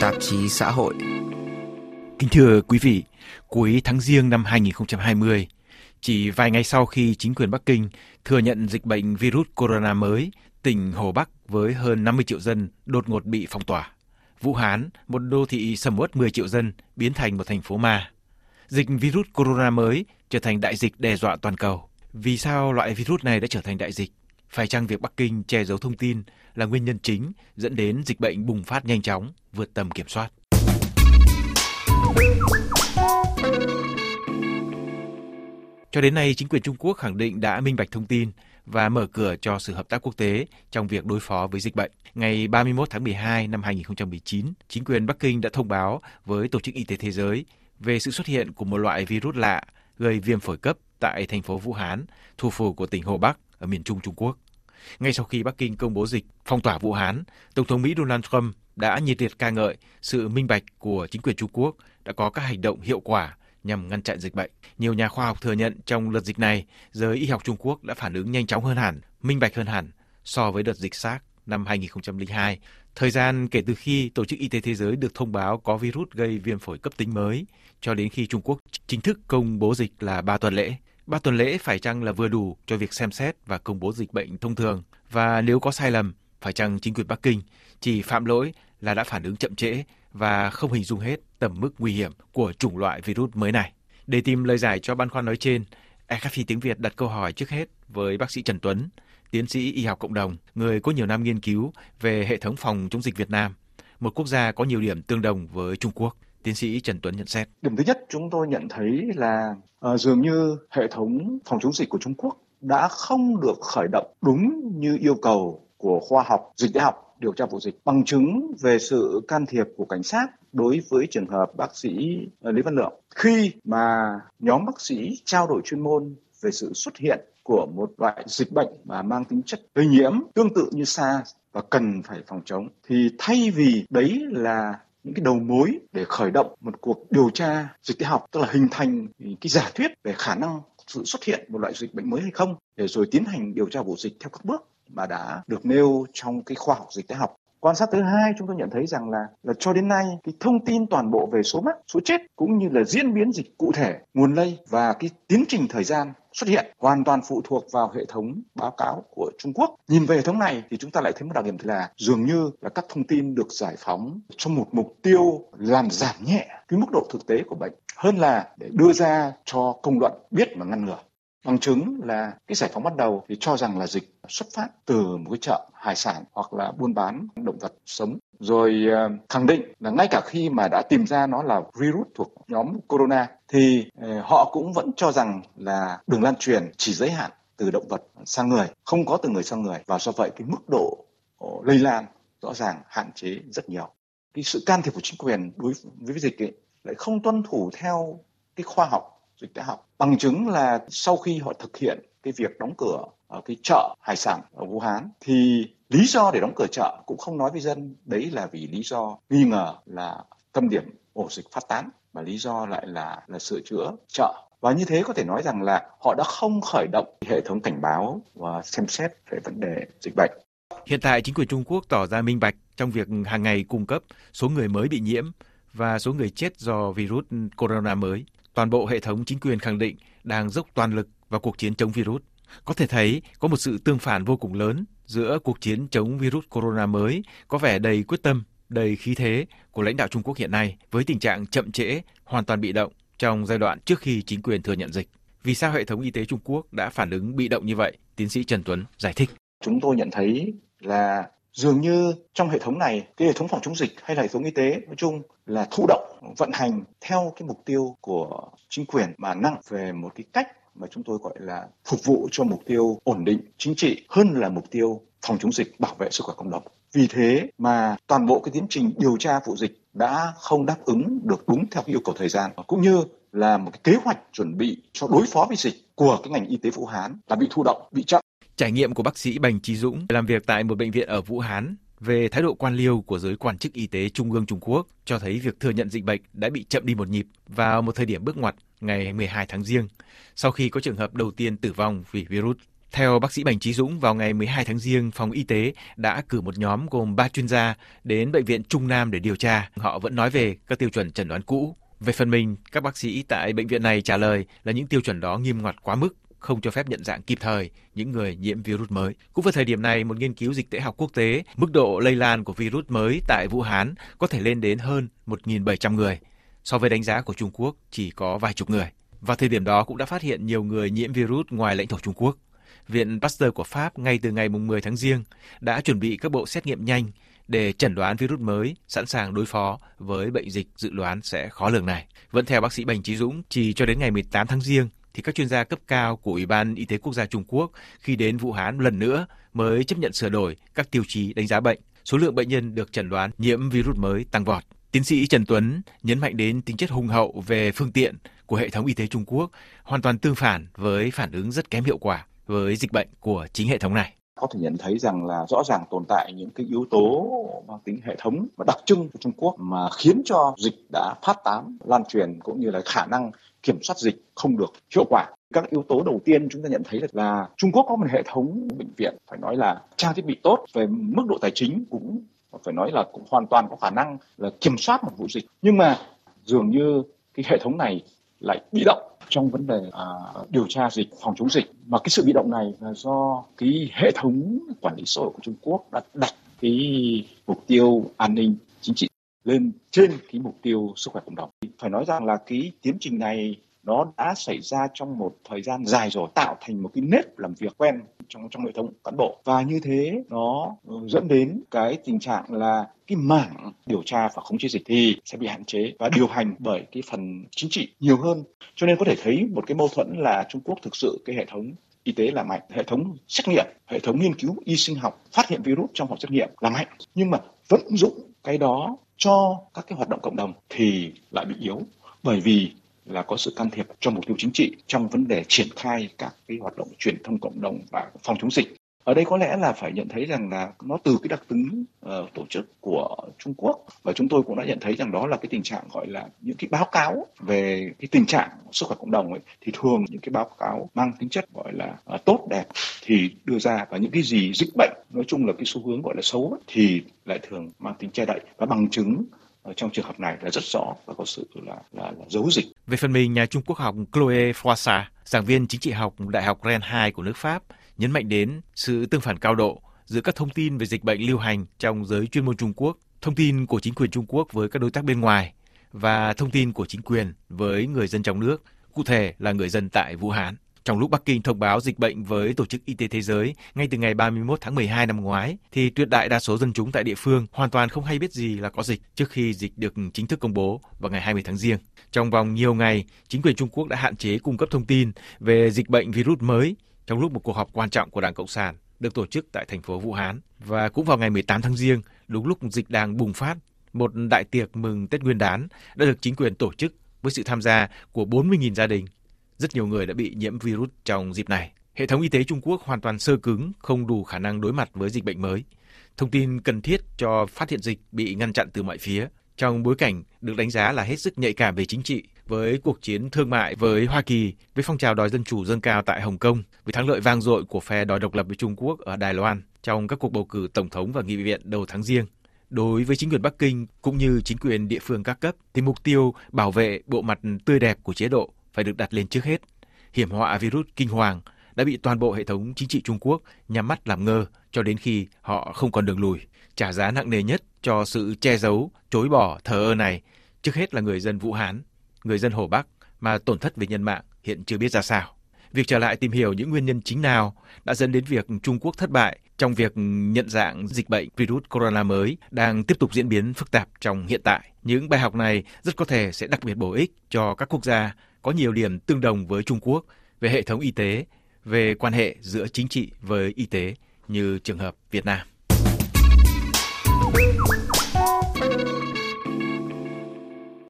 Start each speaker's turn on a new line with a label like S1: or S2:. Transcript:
S1: tạp chí xã hội.
S2: Kính thưa quý vị, cuối tháng Giêng năm 2020, chỉ vài ngày sau khi chính quyền Bắc Kinh thừa nhận dịch bệnh virus corona mới, tỉnh Hồ Bắc với hơn 50 triệu dân đột ngột bị phong tỏa. Vũ Hán, một đô thị sầm uất 10 triệu dân, biến thành một thành phố ma. Dịch virus corona mới trở thành đại dịch đe dọa toàn cầu. Vì sao loại virus này đã trở thành đại dịch? Phải chăng việc Bắc Kinh che giấu thông tin là nguyên nhân chính dẫn đến dịch bệnh bùng phát nhanh chóng, vượt tầm kiểm soát? Cho đến nay, chính quyền Trung Quốc khẳng định đã minh bạch thông tin và mở cửa cho sự hợp tác quốc tế trong việc đối phó với dịch bệnh. Ngày 31 tháng 12 năm 2019, chính quyền Bắc Kinh đã thông báo với Tổ chức Y tế Thế giới về sự xuất hiện của một loại virus lạ gây viêm phổi cấp tại thành phố Vũ Hán, thủ phủ của tỉnh Hồ Bắc ở miền Trung Trung Quốc. Ngay sau khi Bắc Kinh công bố dịch phong tỏa Vũ Hán, Tổng thống Mỹ Donald Trump đã nhiệt liệt ca ngợi sự minh bạch của chính quyền Trung Quốc đã có các hành động hiệu quả nhằm ngăn chặn dịch bệnh. Nhiều nhà khoa học thừa nhận trong đợt dịch này, giới y học Trung Quốc đã phản ứng nhanh chóng hơn hẳn, minh bạch hơn hẳn so với đợt dịch SARS năm 2002. Thời gian kể từ khi Tổ chức Y tế Thế giới được thông báo có virus gây viêm phổi cấp tính mới cho đến khi Trung Quốc chính thức công bố dịch là 3 tuần lễ. Ba tuần lễ phải chăng là vừa đủ cho việc xem xét và công bố dịch bệnh thông thường? Và nếu có sai lầm, phải chăng chính quyền Bắc Kinh chỉ phạm lỗi là đã phản ứng chậm trễ và không hình dung hết tầm mức nguy hiểm của chủng loại virus mới này? Để tìm lời giải cho băn khoăn nói trên, RFI tiếng Việt đặt câu hỏi trước hết với bác sĩ Trần Tuấn, tiến sĩ y học cộng đồng, người có nhiều năm nghiên cứu về hệ thống phòng chống dịch Việt Nam, một quốc gia có nhiều điểm tương đồng với Trung Quốc. Tiến sĩ Trần Tuấn nhận xét.
S3: Điểm thứ nhất chúng tôi nhận thấy là uh, dường như hệ thống phòng chống dịch của Trung Quốc đã không được khởi động đúng như yêu cầu của khoa học dịch tễ học điều tra vụ dịch bằng chứng về sự can thiệp của cảnh sát đối với trường hợp bác sĩ ờ, Lý Văn Lượng khi mà nhóm bác sĩ trao đổi chuyên môn về sự xuất hiện của một loại dịch bệnh mà mang tính chất lây nhiễm tương tự như SARS và cần phải phòng chống thì thay vì đấy là những cái đầu mối để khởi động một cuộc điều tra dịch tễ học tức là hình thành cái giả thuyết về khả năng sự xuất hiện một loại dịch bệnh mới hay không để rồi tiến hành điều tra vụ dịch theo các bước mà đã được nêu trong cái khoa học dịch tễ học. Quan sát thứ hai chúng tôi nhận thấy rằng là là cho đến nay cái thông tin toàn bộ về số mắc, số chết cũng như là diễn biến dịch cụ thể, nguồn lây và cái tiến trình thời gian xuất hiện, hoàn toàn phụ thuộc vào hệ thống báo cáo của Trung Quốc. Nhìn về hệ thống này thì chúng ta lại thấy một đặc điểm là dường như là các thông tin được giải phóng trong một mục tiêu làm giảm nhẹ cái mức độ thực tế của bệnh hơn là để đưa ra cho công luận biết và ngăn ngừa. Bằng chứng là cái giải phóng bắt đầu thì cho rằng là dịch xuất phát từ một cái chợ hải sản hoặc là buôn bán động vật sống. Rồi ờ, khẳng định là ngay cả khi mà đã tìm ra nó là virus thuộc nhóm corona thì ờ, họ cũng vẫn cho rằng là đường lan truyền chỉ giới hạn từ động vật sang người, không có từ người sang người và do vậy cái mức độ ờ, lây lan rõ ràng hạn chế rất nhiều. Cái sự can thiệp của chính quyền đối với dịch ấy lại không tuân thủ theo cái khoa học dịch tễ học. Bằng chứng là sau khi họ thực hiện cái việc đóng cửa ở cái chợ hải sản ở Vũ Hán, thì lý do để đóng cửa chợ cũng không nói với dân đấy là vì lý do nghi ngờ là tâm điểm ổ dịch phát tán, mà lý do lại là là sửa chữa chợ và như thế có thể nói rằng là họ đã không khởi động hệ thống cảnh báo và xem xét về vấn đề dịch bệnh.
S2: Hiện tại chính quyền Trung Quốc tỏ ra minh bạch trong việc hàng ngày cung cấp số người mới bị nhiễm và số người chết do virus corona mới toàn bộ hệ thống chính quyền khẳng định đang dốc toàn lực vào cuộc chiến chống virus. Có thể thấy có một sự tương phản vô cùng lớn giữa cuộc chiến chống virus corona mới có vẻ đầy quyết tâm, đầy khí thế của lãnh đạo Trung Quốc hiện nay với tình trạng chậm trễ, hoàn toàn bị động trong giai đoạn trước khi chính quyền thừa nhận dịch. Vì sao hệ thống y tế Trung Quốc đã phản ứng bị động như vậy? Tiến sĩ Trần Tuấn giải thích.
S3: Chúng tôi nhận thấy là dường như trong hệ thống này cái hệ thống phòng chống dịch hay là hệ thống y tế nói chung là thụ động vận hành theo cái mục tiêu của chính quyền mà nặng về một cái cách mà chúng tôi gọi là phục vụ cho mục tiêu ổn định chính trị hơn là mục tiêu phòng chống dịch bảo vệ sức khỏe cộng đồng. Vì thế mà toàn bộ cái tiến trình điều tra vụ dịch đã không đáp ứng được đúng theo yêu cầu thời gian cũng như là một cái kế hoạch chuẩn bị cho đối phó với dịch của cái ngành y tế Vũ Hán là bị thụ động, bị chậm.
S2: Trải nghiệm của bác sĩ Bành Trí Dũng làm việc tại một bệnh viện ở Vũ Hán về thái độ quan liêu của giới quan chức y tế Trung ương Trung Quốc cho thấy việc thừa nhận dịch bệnh đã bị chậm đi một nhịp vào một thời điểm bước ngoặt ngày 12 tháng riêng, sau khi có trường hợp đầu tiên tử vong vì virus. Theo bác sĩ Bành Trí Dũng, vào ngày 12 tháng Giêng, phòng y tế đã cử một nhóm gồm 3 chuyên gia đến bệnh viện Trung Nam để điều tra. Họ vẫn nói về các tiêu chuẩn chẩn đoán cũ. Về phần mình, các bác sĩ tại bệnh viện này trả lời là những tiêu chuẩn đó nghiêm ngặt quá mức, không cho phép nhận dạng kịp thời những người nhiễm virus mới. Cũng vào thời điểm này, một nghiên cứu dịch tễ học quốc tế, mức độ lây lan của virus mới tại Vũ Hán có thể lên đến hơn 1.700 người, so với đánh giá của Trung Quốc chỉ có vài chục người. và thời điểm đó cũng đã phát hiện nhiều người nhiễm virus ngoài lãnh thổ Trung Quốc. Viện Pasteur của Pháp ngay từ ngày 10 tháng Giêng đã chuẩn bị các bộ xét nghiệm nhanh để chẩn đoán virus mới, sẵn sàng đối phó với bệnh dịch dự đoán sẽ khó lường này. Vẫn theo bác sĩ Bành Trí Dũng, chỉ cho đến ngày 18 tháng Giêng thì các chuyên gia cấp cao của Ủy ban Y tế Quốc gia Trung Quốc khi đến Vũ Hán lần nữa mới chấp nhận sửa đổi các tiêu chí đánh giá bệnh. Số lượng bệnh nhân được chẩn đoán nhiễm virus mới tăng vọt. Tiến sĩ Trần Tuấn nhấn mạnh đến tính chất hùng hậu về phương tiện của hệ thống y tế Trung Quốc hoàn toàn tương phản với phản ứng rất kém hiệu quả với dịch bệnh của chính hệ thống này
S3: có thể nhận thấy rằng là rõ ràng tồn tại những cái yếu tố mang tính hệ thống và đặc trưng của Trung Quốc mà khiến cho dịch đã phát tán, lan truyền cũng như là khả năng kiểm soát dịch không được hiệu quả. Các yếu tố đầu tiên chúng ta nhận thấy là Trung Quốc có một hệ thống bệnh viện phải nói là trang thiết bị tốt về mức độ tài chính cũng phải nói là cũng hoàn toàn có khả năng là kiểm soát một vụ dịch. Nhưng mà dường như cái hệ thống này lại bị động trong vấn đề à, điều tra dịch, phòng chống dịch. Mà cái sự bị động này là do cái hệ thống quản lý xã hội của Trung Quốc đã đặt cái mục tiêu an ninh chính trị lên trên cái mục tiêu sức khỏe cộng đồng. Phải nói rằng là cái tiến trình này nó đã xảy ra trong một thời gian dài rồi, tạo thành một cái nếp làm việc quen trong trong hệ thống cán bộ. Và như thế, nó dẫn đến cái tình trạng là cái mảng điều tra và khống chế dịch thì sẽ bị hạn chế và điều hành bởi cái phần chính trị nhiều hơn. Cho nên có thể thấy một cái mâu thuẫn là Trung Quốc thực sự cái hệ thống y tế là mạnh, hệ thống xét nghiệm, hệ thống nghiên cứu y sinh học phát hiện virus trong phòng xét nghiệm là mạnh. Nhưng mà vẫn dụng cái đó cho các cái hoạt động cộng đồng thì lại bị yếu. Bởi vì là có sự can thiệp trong mục tiêu chính trị trong vấn đề triển khai các cái hoạt động truyền thông cộng đồng và phòng chống dịch. Ở đây có lẽ là phải nhận thấy rằng là nó từ cái đặc tính uh, tổ chức của Trung Quốc và chúng tôi cũng đã nhận thấy rằng đó là cái tình trạng gọi là những cái báo cáo về cái tình trạng sức khỏe cộng đồng ấy thì thường những cái báo cáo mang tính chất gọi là uh, tốt đẹp thì đưa ra và những cái gì dịch bệnh nói chung là cái xu hướng gọi là xấu ấy, thì lại thường mang tính che đậy và bằng chứng trong trường hợp này là rất rõ và có sự là là, là giấu dịch.
S2: Về phần mình, nhà Trung Quốc học Chloe Froissart, giảng viên chính trị học Đại học Rennes 2 của nước Pháp, nhấn mạnh đến sự tương phản cao độ giữa các thông tin về dịch bệnh lưu hành trong giới chuyên môn Trung Quốc, thông tin của chính quyền Trung Quốc với các đối tác bên ngoài và thông tin của chính quyền với người dân trong nước, cụ thể là người dân tại Vũ Hán. Trong lúc Bắc Kinh thông báo dịch bệnh với Tổ chức Y tế Thế giới ngay từ ngày 31 tháng 12 năm ngoái, thì tuyệt đại đa số dân chúng tại địa phương hoàn toàn không hay biết gì là có dịch trước khi dịch được chính thức công bố vào ngày 20 tháng Giêng. Trong vòng nhiều ngày, chính quyền Trung Quốc đã hạn chế cung cấp thông tin về dịch bệnh virus mới trong lúc một cuộc họp quan trọng của Đảng Cộng sản được tổ chức tại thành phố Vũ Hán. Và cũng vào ngày 18 tháng Giêng, đúng lúc dịch đang bùng phát, một đại tiệc mừng Tết Nguyên đán đã được chính quyền tổ chức với sự tham gia của 40.000 gia đình. Rất nhiều người đã bị nhiễm virus trong dịp này. Hệ thống y tế Trung Quốc hoàn toàn sơ cứng, không đủ khả năng đối mặt với dịch bệnh mới. Thông tin cần thiết cho phát hiện dịch bị ngăn chặn từ mọi phía trong bối cảnh được đánh giá là hết sức nhạy cảm về chính trị với cuộc chiến thương mại với Hoa Kỳ, với phong trào đòi dân chủ dâng cao tại Hồng Kông, với thắng lợi vang dội của phe đòi độc lập với Trung Quốc ở Đài Loan trong các cuộc bầu cử tổng thống và nghị viện đầu tháng riêng. Đối với chính quyền Bắc Kinh cũng như chính quyền địa phương các cấp thì mục tiêu bảo vệ bộ mặt tươi đẹp của chế độ phải được đặt lên trước hết. Hiểm họa virus kinh hoàng đã bị toàn bộ hệ thống chính trị Trung Quốc nhắm mắt làm ngơ cho đến khi họ không còn đường lùi. Trả giá nặng nề nhất cho sự che giấu, chối bỏ, thờ ơ này trước hết là người dân Vũ Hán, người dân Hồ Bắc mà tổn thất về nhân mạng hiện chưa biết ra sao. Việc trở lại tìm hiểu những nguyên nhân chính nào đã dẫn đến việc Trung Quốc thất bại trong việc nhận dạng dịch bệnh virus corona mới đang tiếp tục diễn biến phức tạp trong hiện tại. Những bài học này rất có thể sẽ đặc biệt bổ ích cho các quốc gia có nhiều điểm tương đồng với Trung Quốc về hệ thống y tế, về quan hệ giữa chính trị với y tế như trường hợp Việt Nam.